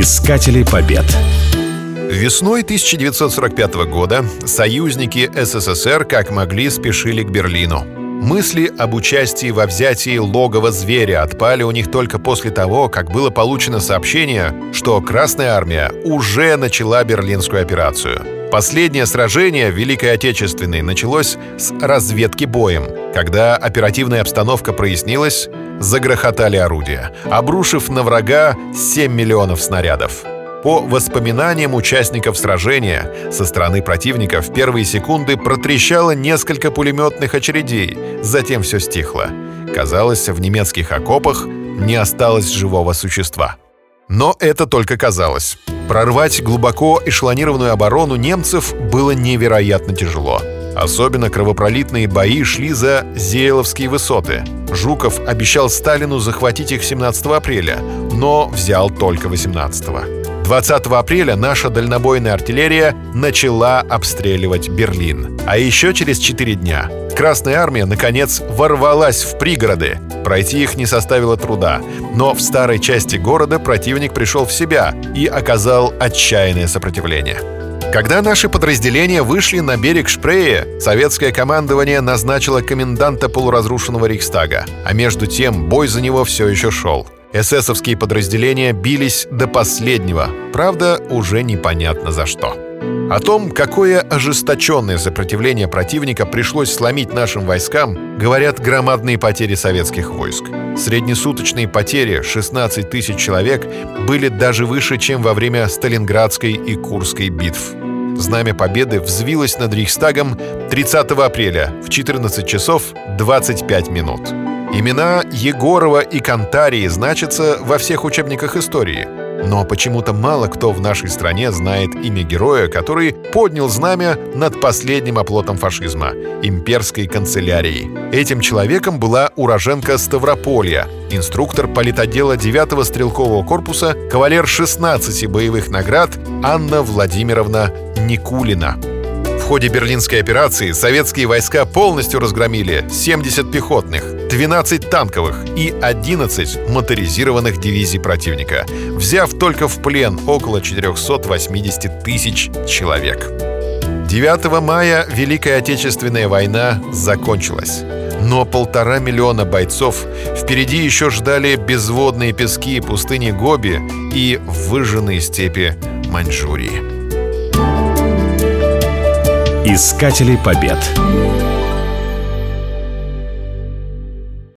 Искатели побед. Весной 1945 года союзники СССР как могли спешили к Берлину. Мысли об участии во взятии логова зверя отпали у них только после того, как было получено сообщение, что Красная Армия уже начала Берлинскую операцию. Последнее сражение Великой Отечественной началось с разведки боем. Когда оперативная обстановка прояснилась, загрохотали орудия, обрушив на врага 7 миллионов снарядов. По воспоминаниям участников сражения, со стороны противника в первые секунды протрещало несколько пулеметных очередей, затем все стихло. Казалось, в немецких окопах не осталось живого существа. Но это только казалось. Прорвать глубоко эшелонированную оборону немцев было невероятно тяжело. Особенно кровопролитные бои шли за Зееловские высоты. Жуков обещал Сталину захватить их 17 апреля, но взял только 18 -го. 20 апреля наша дальнобойная артиллерия начала обстреливать Берлин. А еще через 4 дня Красная армия, наконец, ворвалась в пригороды. Пройти их не составило труда. Но в старой части города противник пришел в себя и оказал отчаянное сопротивление. Когда наши подразделения вышли на берег Шпрее, советское командование назначило коменданта полуразрушенного Рейхстага, а между тем бой за него все еще шел. Эсэсовские подразделения бились до последнего, правда, уже непонятно за что. О том, какое ожесточенное сопротивление противника пришлось сломить нашим войскам, говорят громадные потери советских войск. Среднесуточные потери 16 тысяч человек были даже выше, чем во время Сталинградской и Курской битв. Знамя Победы взвилось над Рейхстагом 30 апреля в 14 часов 25 минут. Имена Егорова и Кантарии значатся во всех учебниках истории. Но почему-то мало кто в нашей стране знает имя героя, который поднял знамя над последним оплотом фашизма — имперской канцелярией. Этим человеком была уроженка Ставрополья, инструктор политотдела 9-го стрелкового корпуса, кавалер 16 боевых наград Анна Владимировна Никулина ходе Берлинской операции советские войска полностью разгромили 70 пехотных, 12 танковых и 11 моторизированных дивизий противника, взяв только в плен около 480 тысяч человек. 9 мая Великая Отечественная война закончилась. Но полтора миллиона бойцов впереди еще ждали безводные пески пустыни Гоби и выжженные степи Маньчжурии. Искатели побед.